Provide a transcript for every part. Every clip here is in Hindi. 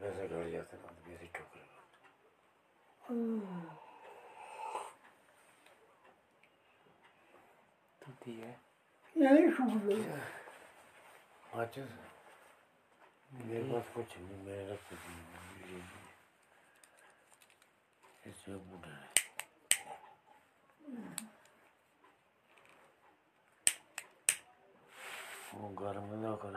वैसे घर जाते तो मेरी ठोकर तूती है। यही शुक्र माचिस मेरे पास कुछ नहीं मेरे रख दी ऐसे बूढ़ा है। वो घर में ना कर।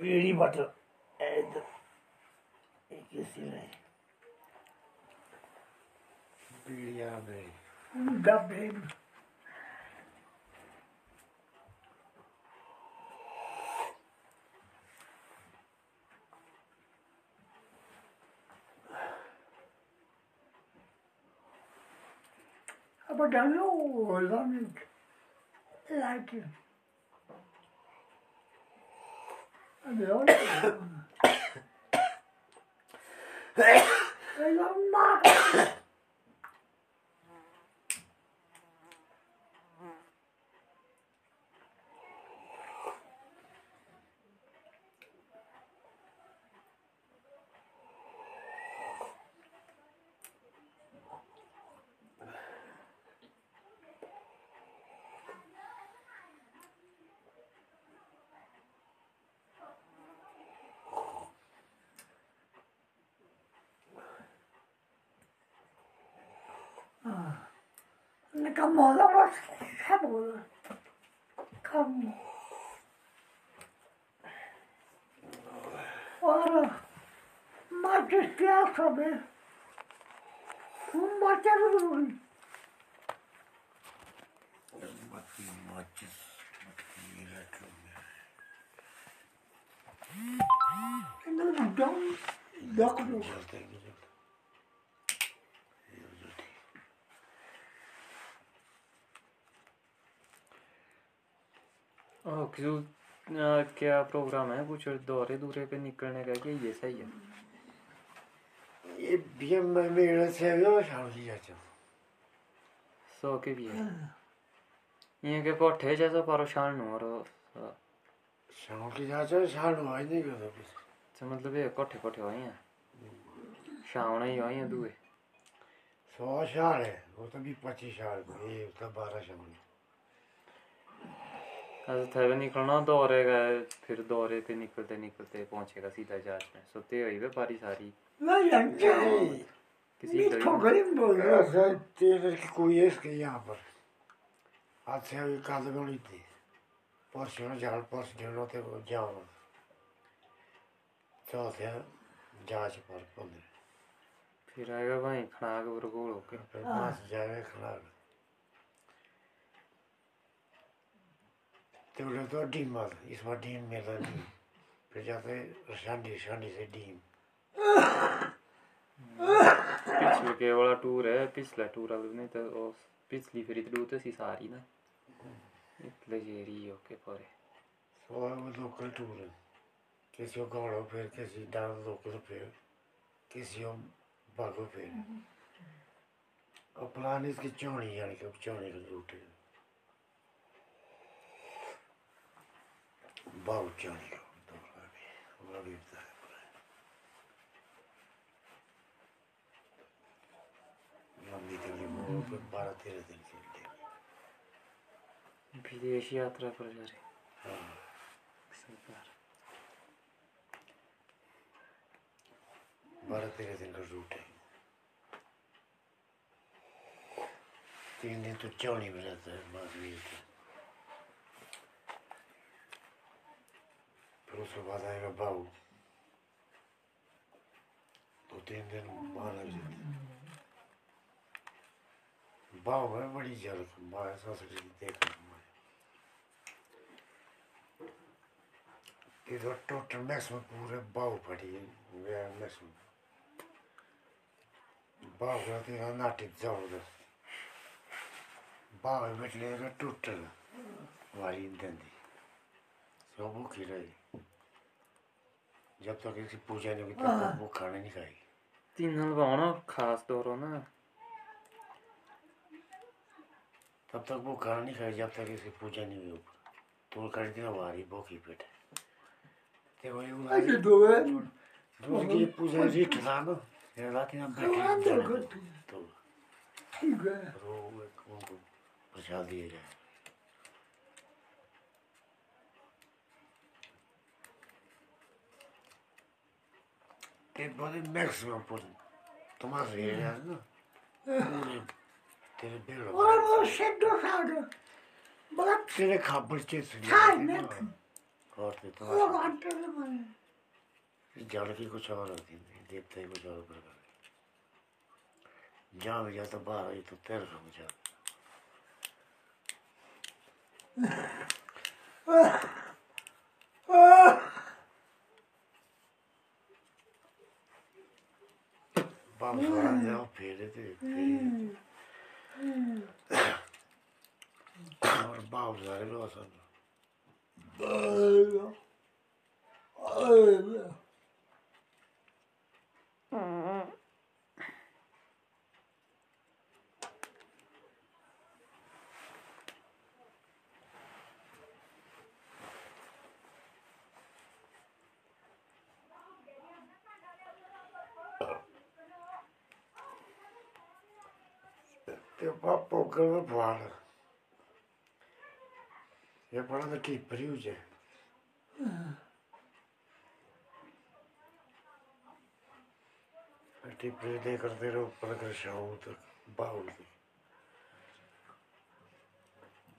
really bottle and you can see like biryani. Who dubbed him? But I know, I like it. Ja. Men kan måla var sabor. Kan. Var. Matte klasa be. Hun matte rulun. Matte matte. Matte matte. Matte matte. क्यों क्या प्रोग्राम है? कुछ दौरे दूरे पे निकलने का कि ये सही है? ये भी मैं मेरे से भी और शाम की जाता हूँ सौ के भी है। ये के कोठे जैसा परेशान नु और शाम की जाता हूँ शाम हुआ ही नहीं करता कुछ। तो मतलब ये कोठे कोठे होई हैं? शाम नहीं होई हैं दुए। सौ साल है वो तो भी पच्चीस साल को ये तो बारह साल। में निकलना दौरे गए फिर दौरे पे निकलते निकलते पहुंचेगा सीधा जहाज़ में। सोते हुई वे पारी सारी. किसी है। यहाँ पर? आज से परसों थे वो जाओ चौथे जाँच पर पंद्रह। फिर आएगा भाई खड़ाक बरगोल होके। फिर पाँच जाए तो तो डीम मत इस बार डीम मेरा डीम फिर जाते शांडी शांडी से डीम। पिछले के वाला टूर है पिछला टूर अब नहीं तो वो पिछली फिर इतनी तो सी सारी ना। इतने जेरी होके परे। सो वो लोकल टूर है। किसी को गाड़ो फिर किसी डांस लोकल फिर किसी को बागो फिर और प्लान इसकी चौड़ी यानी कि चौड़ी का रूट दौरा बारह तेरह दिन के विदेश यात्रा पर जा रहे हाँ सरकार बारह तेरह दिन का रूट है तीन दिन तो चौड़ी में रहता है उसके बाद आएगा बाबू दो तीन दिन वहाँ लग जाते हैं है बड़ी जल माया ससुरी देख इधर टोटल मैक्स में पूरे भाव पड़ी वे मैक्स में भाव का तेरा नाटिक ज़बरदस्त बैठले का टोटल वाली दंदी सब भूखी रही जब तक इसी पूजा नहीं हुई तब तक वो खाना नहीं खाएगी तीन हलवाओ खास दौरो ना तब तक वो खाना नहीं खाई जब तक इसकी पूजा नहीं हुई ऊपर तो वो कर दिया वारी भूखी पेट ते वही अरे उन्हें दो है उसकी पूजा रीट था ना ये रात में हाँ, बैठे तो है। तो है उनको प्रसाद दिया जाए तेरे वो शेडो साडो बहुत तेरे खबर हाँ, मैं- और ते वो घंटे में बने जल की कुछ और होती है देवता की कुछ और प्रकार जहाँ भी जाता बाहर आई तो तेरे समझ आ बाप सारा जाओ फेरे थे फेरे और बाप सारे लोग सब ते बाप पोकर में फाड़ ये पड़ा तो टिप्परी हो जाए टिप्परी दे करते रहो ऊपर कर शाम तक बाउल तक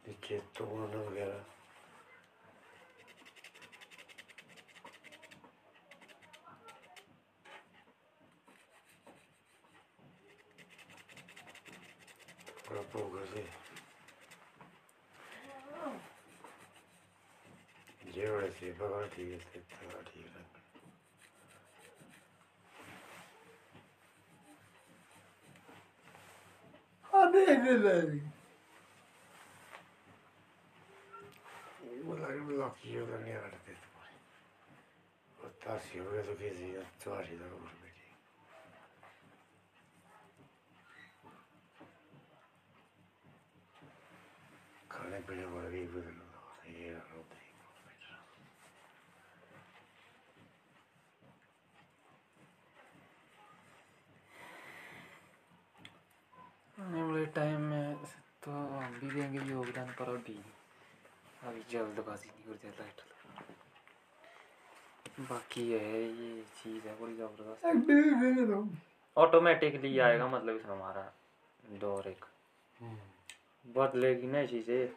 नीचे तोड़ना वगैरह थोड़ा पोकर से जेवढे से बघा ठीक आहे ते सगळं ठीक आहे अबे नहीं मला लकी होता नहीं आ रहे थे तुम्हारे और तासी हो गया तो किसी ही आने वाले टाइम में तो हम भी देंगे योगदान पर अभी अभी जल्दबाजी नहीं करते लाइट बाकी है ये चीज़ है बड़ी ज़बरदस्त ऑटोमेटिकली आएगा मतलब इसमें हमारा दौर एक बदलेगी ना चीज़ें।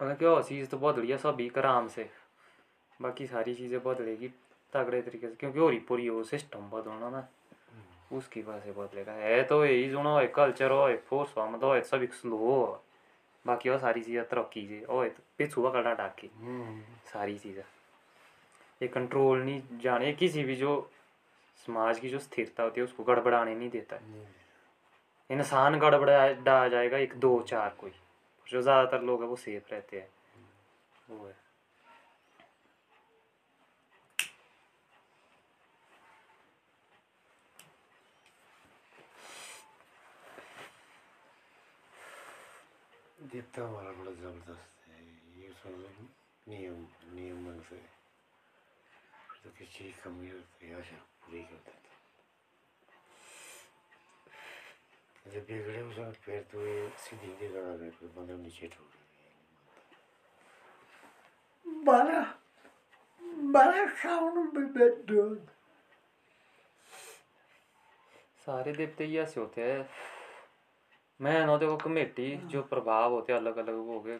मतलब क्या चीज़ तो बदली है सभी का आराम से। बाकी सारी चीज़ें बदलेगी तगड़े तरीके से क्योंकि और पूरी वो सिस्टम बदलना ना। उसकी वजह से बदलेगा। है तो यही जो हो कल्चर हो फोर्स हो मतलब हो सब स्लो हो। बाकी वो सारी चीज़ें तरक्की से हो पिछू पकड़ा डाके। सारी चीज़ें। ये कंट्रोल नहीं जाने किसी भी जो समाज की जो स्थिरता होती है उसको गड़बड़ाने नहीं देता। है इंसान गड़बड़ा डा जाएगा एक, दो, चार कोई। जो ज़्यादातर लोग है वो सेफ़ रहते हैं। वो है। देवता हमारा बड़ा ज़बरदस्त है, ये सब नियम नियम से तो किसी कमी होती है, आशा पूरी कर देता जब बिगड़े उसमें फिर तो ये सीधी आ गए फिर बंदा नीचे ठोक बड़ा बड़ा साउंड में बैठो सारे देवते ही ऐसे होते हैं। मैं ना देखो कमेटी जो प्रभाव होते हैं अलग अलग हो गए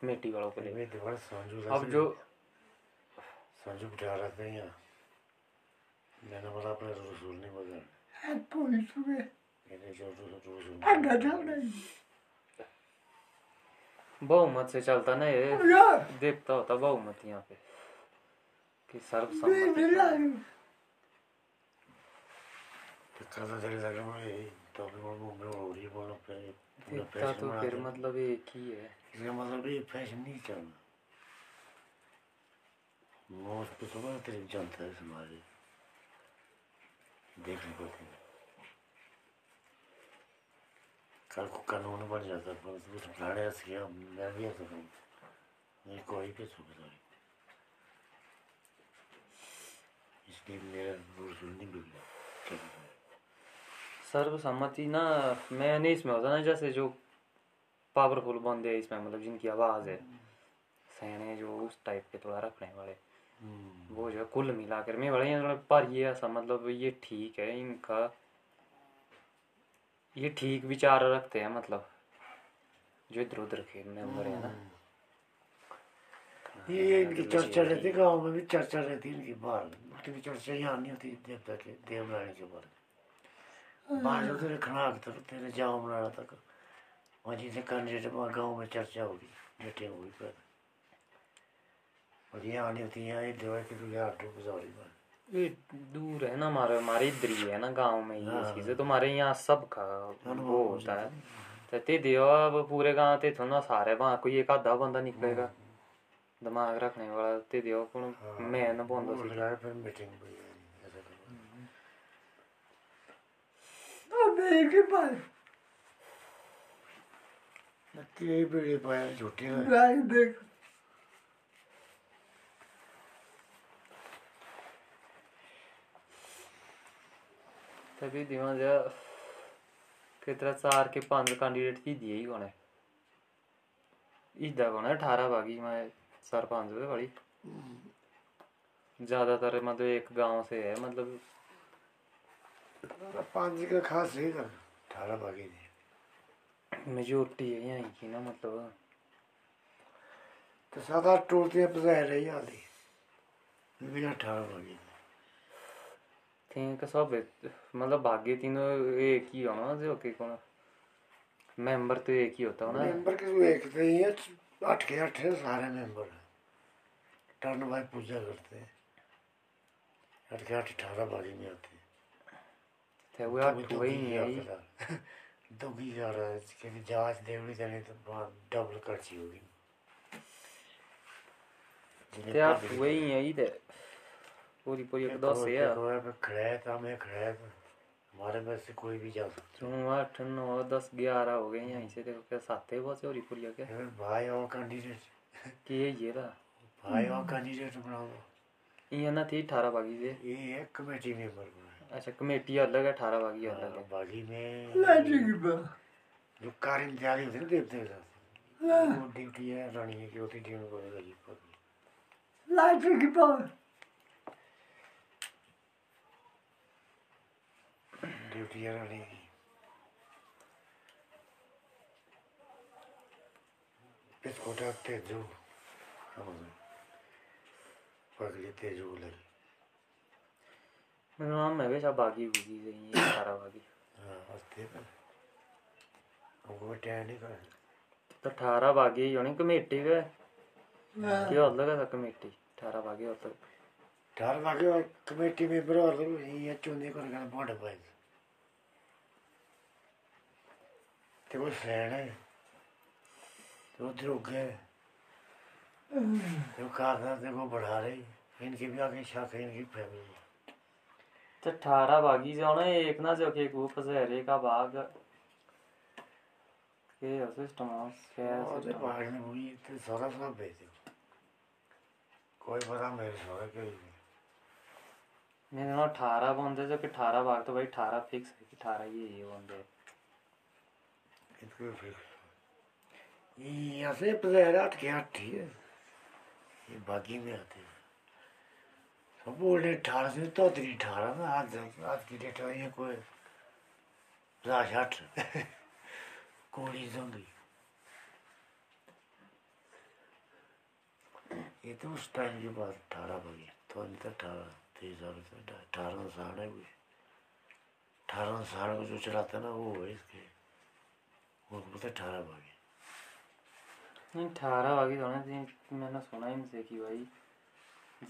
कमेटी वालों को दोबारा संजू अब जो संजू बिठा रहते हैं यहाँ मैंने बोला अपने रसूल नहीं बोला बहुमत से चलता ना ये। देखता होता बहुमत यहाँ पे कि सर्वसम्मति मुझे तो फिर देखता तो। मतलब एक ही है। इसका मतलब ये फ़ैशन नहीं चलना। मौत पे तो बड़ा तेरी जनता है समाज देखने को थी कल को कानून बन जाता पर तो कुछ फलाने ऐसे किया मैं भी ऐसा करूँ नहीं कोई भी सो बता इसलिए मेरा रूल नहीं बिगड़ा? सर्वसम्मति ना मैं नहीं इसमें होता ना जैसे जो पावरफुल बंदे हैं इसमें मतलब जिनकी आवाज़ है। सैने जो उस टाइप के थोड़ा रखने वाले। हम्म, वो जो है कुल मिलाकर मैं बड़े थोड़ा पर ये ऐसा मतलब ये ठीक है इनका ये ठीक विचार रखते हैं मतलब। जो इधर उधर के मेंबर है ना। ये इनकी चर्चा रहती गाँव में भी चर्चा रहती इनकी बाहर। उनकी चर्चा यहाँ नहीं होती देवता के देवरानी के बारे में। बाहर जो तेरे खनाक तक तेरे जाओ मनाना तक। वहाँ जिसे कैंडिडेट वहाँ गाँव में चर्चा होगी मीटिंग होगी। पर और यहाँ नहीं होती यहाँ इधर है कि तू यहाँ टू गुजारी में ये दूर है ना हमारे हमारे इधर ही है ना गाँव में ये हाँ। चीज़ें तुम्हारे यहाँ सब का वो होता है। तो ते दियो अब पूरे गाँव ते थोड़ा सारे वहाँ कोई एक आधा बंदा निकलेगा। दिमाग रखने वाला ते दियो कौन मैं ना बोंदा सी मीटिंग भी ऐसा करो। तो मेरे पास नक्की बीड़ी पाया झूठी है लाइक दिमाग जा कितना चार के पाँच कैंडिडेट ही दिए ही कौन। है इधर कौन है अठारह बागी मैं है बड़ी ज़्यादातर मतलब एक गाँव से है मतलब पाँच का खास अठारह बाकी थी मेजोरिटी है यहाँ की ना मतलब। तो सात आठ टोलते पजाए रही अठारह बाकी थिंक सब मतलब भाग्य तीनों एक ही होना जो के कौन मेंबर तो एक ही होता होना। मेंबर के जो एक थे ये आठ के आठ है सारे मेंबर। हैं टर्न बाय पूजा करते हैं। आठ के आठ अठारह बागी में आते हैं थे वो आठ वही नहीं आई दुखी जा रहा है क्योंकि जाँच देवड़ी देनी तो बहुत डबल खर्ची होगी। ते आठ वही आई ते। पूरी पूरी एक दस है खड़ा था मैं खड़ा हमारे में से कोई भी जा सकता जो आठ नौ दस ग्यारह हो गए यहीं से देखो क्या सात है बहुत से और पूरी क्या भाई और कैंडिडेट कि ये ये रहा। भाई और कैंडिडेट बनाओ। ये ना थी अठारह बागी से। ये है कमेटी मेंबर को अच्छा कमेटी अलग है अठारह बागी अलग है। बागी में जो कार्य तैयारी होती है ना देवते के साथ वो ड्यूटी है रानी की होती ड्यूटी को लाइक की ड्यूटी है रानी की बिस्कुटा तेजू पगली तेजू लगी। मेरा नाम है वैसा बागी बुगी से ही है अठारह बागी हाँ हस्ते पर हमको टैन नहीं कर। तो अठारह बागी होनी कमेटी का क्या अलग है कमेटी? अठारह बागी अलग ठार बाकी और कमेटी मेंबर और ये चुने को निकाल बड़ पाए ते वो सैन है? तो हो गए। तो कहा देखो बढ़ा रही। इनकी भी आगे शाखा इनकी फैमिली। तो अठारह बागी से होना एक ना जो कि वो पसेरे का बाग। के सिस्टम क्या और सिस्टम? पहाड़ में हुई तो सारा सब भेज दो। कोई पता मेरे सारा कोई नहीं। मेरे ना अठारह बंदे जो कि अठारह बाग तो भाई अठारह फिक्स है कि अठारह ये ये बंदे इसको फिर ये यहाँ से पजाया आठ के है ये बागी में आते हैं। सब बोल रहे अठारह से तो तेरी अठारह में आज आज की डेट में ये कोई पचास आठ। कोड़ी होंगी ये तो उस टाइम की बात अठारह बागी तो अभी तो अठारह, तेईस साल से अठारह साल है अठारह साल को जो चलाता ना वो है इसके। उनको पता अठारह भागे नहीं अठारह वागी थोड़ा थी मैंने सुना इनसे कि भाई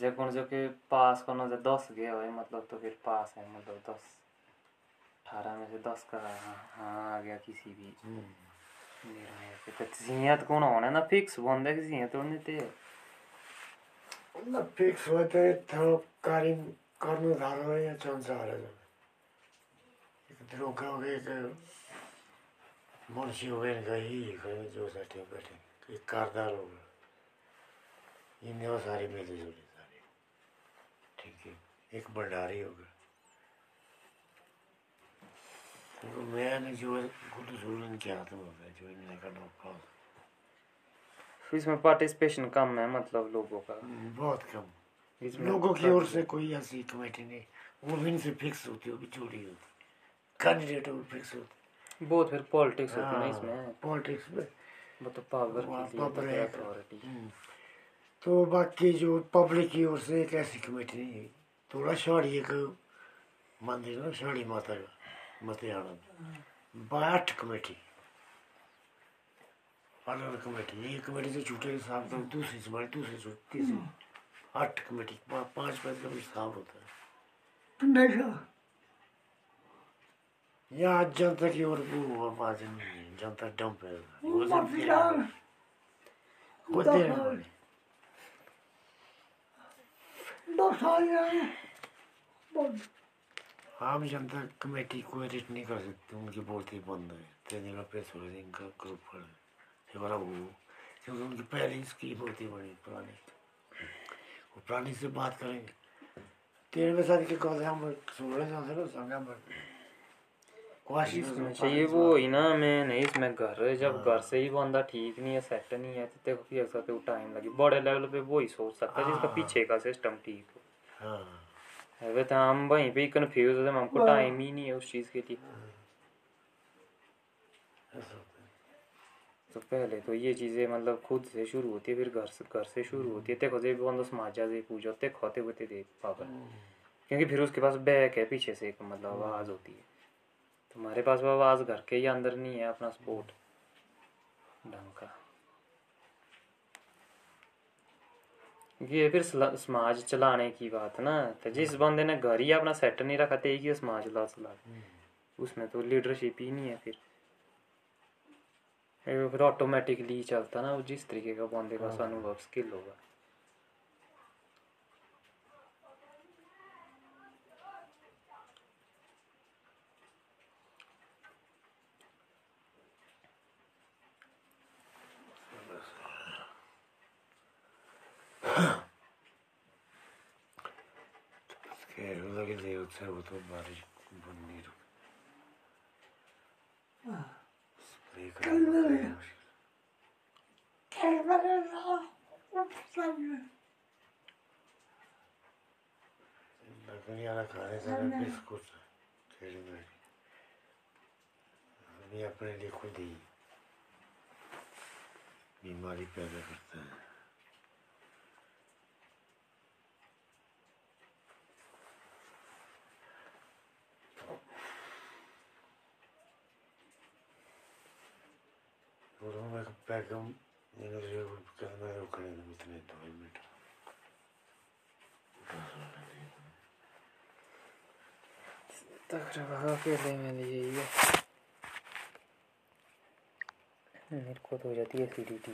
जब कौन जो के पास करना जब दस गया भाई मतलब तो फिर पास है मतलब दस अठारह में से दस का हाँ हाँ आ गया किसी भी। मेरा तो जियत कौन होना ना फिक्स बंदा कि जियत तो नहीं थे। ना फिक्स होते तो कार्य कर्णधार हो या संसार है। एक द्रोगा हो गया मुंशी हो गया इनका जो बैठे बैठे। एक कारदार हो गया। इनमें वो सारी मिली जुली सारी। ठीक है एक भंडारी हो गया। तो मैंने जो गुड सूरन के हाथ में हो गया जो इन्होंने का नौका फिर इसमें पार्टिसिपेशन कम है मतलब लोगों का। बहुत कम। इसमें लोगों की ओर से कोई ऐसी कमेटी नहीं। वो भी इनसे फिक्स होती है वो भी जोड़ी होती। कैंडिडेट वो फिक्स होती। बहुत फिर पॉलिटिक्स होती है ना हाँ, इसमें। पॉलिटिक्स में वो तो पावर है। अथॉरिटी हम्म। तो बाकी जो पब्लिक की ओर से एक ऐसी कमेटी नहीं थोड़ा शाड़ी एक मंदिर ना शाड़ी माता का मतियाना में बाट कमेटी अलग अलग कमेटी ये कमेटी से छूटे हिसाब तो दूसरी से हमारी दूसरी से तीसरी। आठ कमेटी पाँच पाँच का भी होता है। नशा यहाँ जनता की ओर है जनता डंप है वो आम जनता कमेटी कोई रिट नहीं कर सकती उनकी बोलती बंद है तेने का पैसा है इनका ग्रुप है ये वाला वो क्योंकि उनकी पहली स्कीम होती बड़ी पुरानी वो पुरानी से बात करेंगे तेरहवें साल के कौन हम से ना संगा में कोशिश चाहिए वो ही ना मैं नहीं इसमें घर जब घर से ही बंदा ठीक नहीं है सेट नहीं है तो फिर सकते वो टाइम लगे। बड़े लेवल पे वो ही सोच सकता है जिसका हाँ। पीछे का सिस्टम ठीक हो। हाँ। है वे तो हम वहीं पे कंफ्यूज होते हमको हाँ। टाइम ही नहीं है उस चीज़ के लिए। होता है। तो पहले तो ये चीज़ें मतलब खुद से शुरू होती है फिर घर से घर से शुरू होती है। देखो जे बंदा समाजा से पूजा ते खोते होते देख पावर क्योंकि फिर उसके पास बैक है पीछे से एक मतलब आवाज़ होती है। तुम्हारे पास वो आवाज़ घर के ही अंदर नहीं है अपना सपोर्ट ढंग का ये फिर समाज चलाने की बात ना तो जिस बंदे ने घर ही अपना सेट नहीं रखा तो ही समाज चला। चला उसमें तो लीडरशिप ही नहीं है फिर। फिर ऑटोमेटिकली चलता ना जिस तरीके का बंदे का अनुभव स्किल होगा। लगे दे उत्सव वो तो बारिश बन नहीं रुक स्प्रे कल वाले। करना खेल वाले ना उपसंग लगने वाला खाने से ना बिस्कुट खेल में ये अपने लिए खुद ही बीमारी पैदा करता है उन्होंने पैगम इन्होंने करना रोकने में इतने दो मिनट तगड़ा भागा अकेले में यही है मेरे को तो हो जाती है एसिडिटी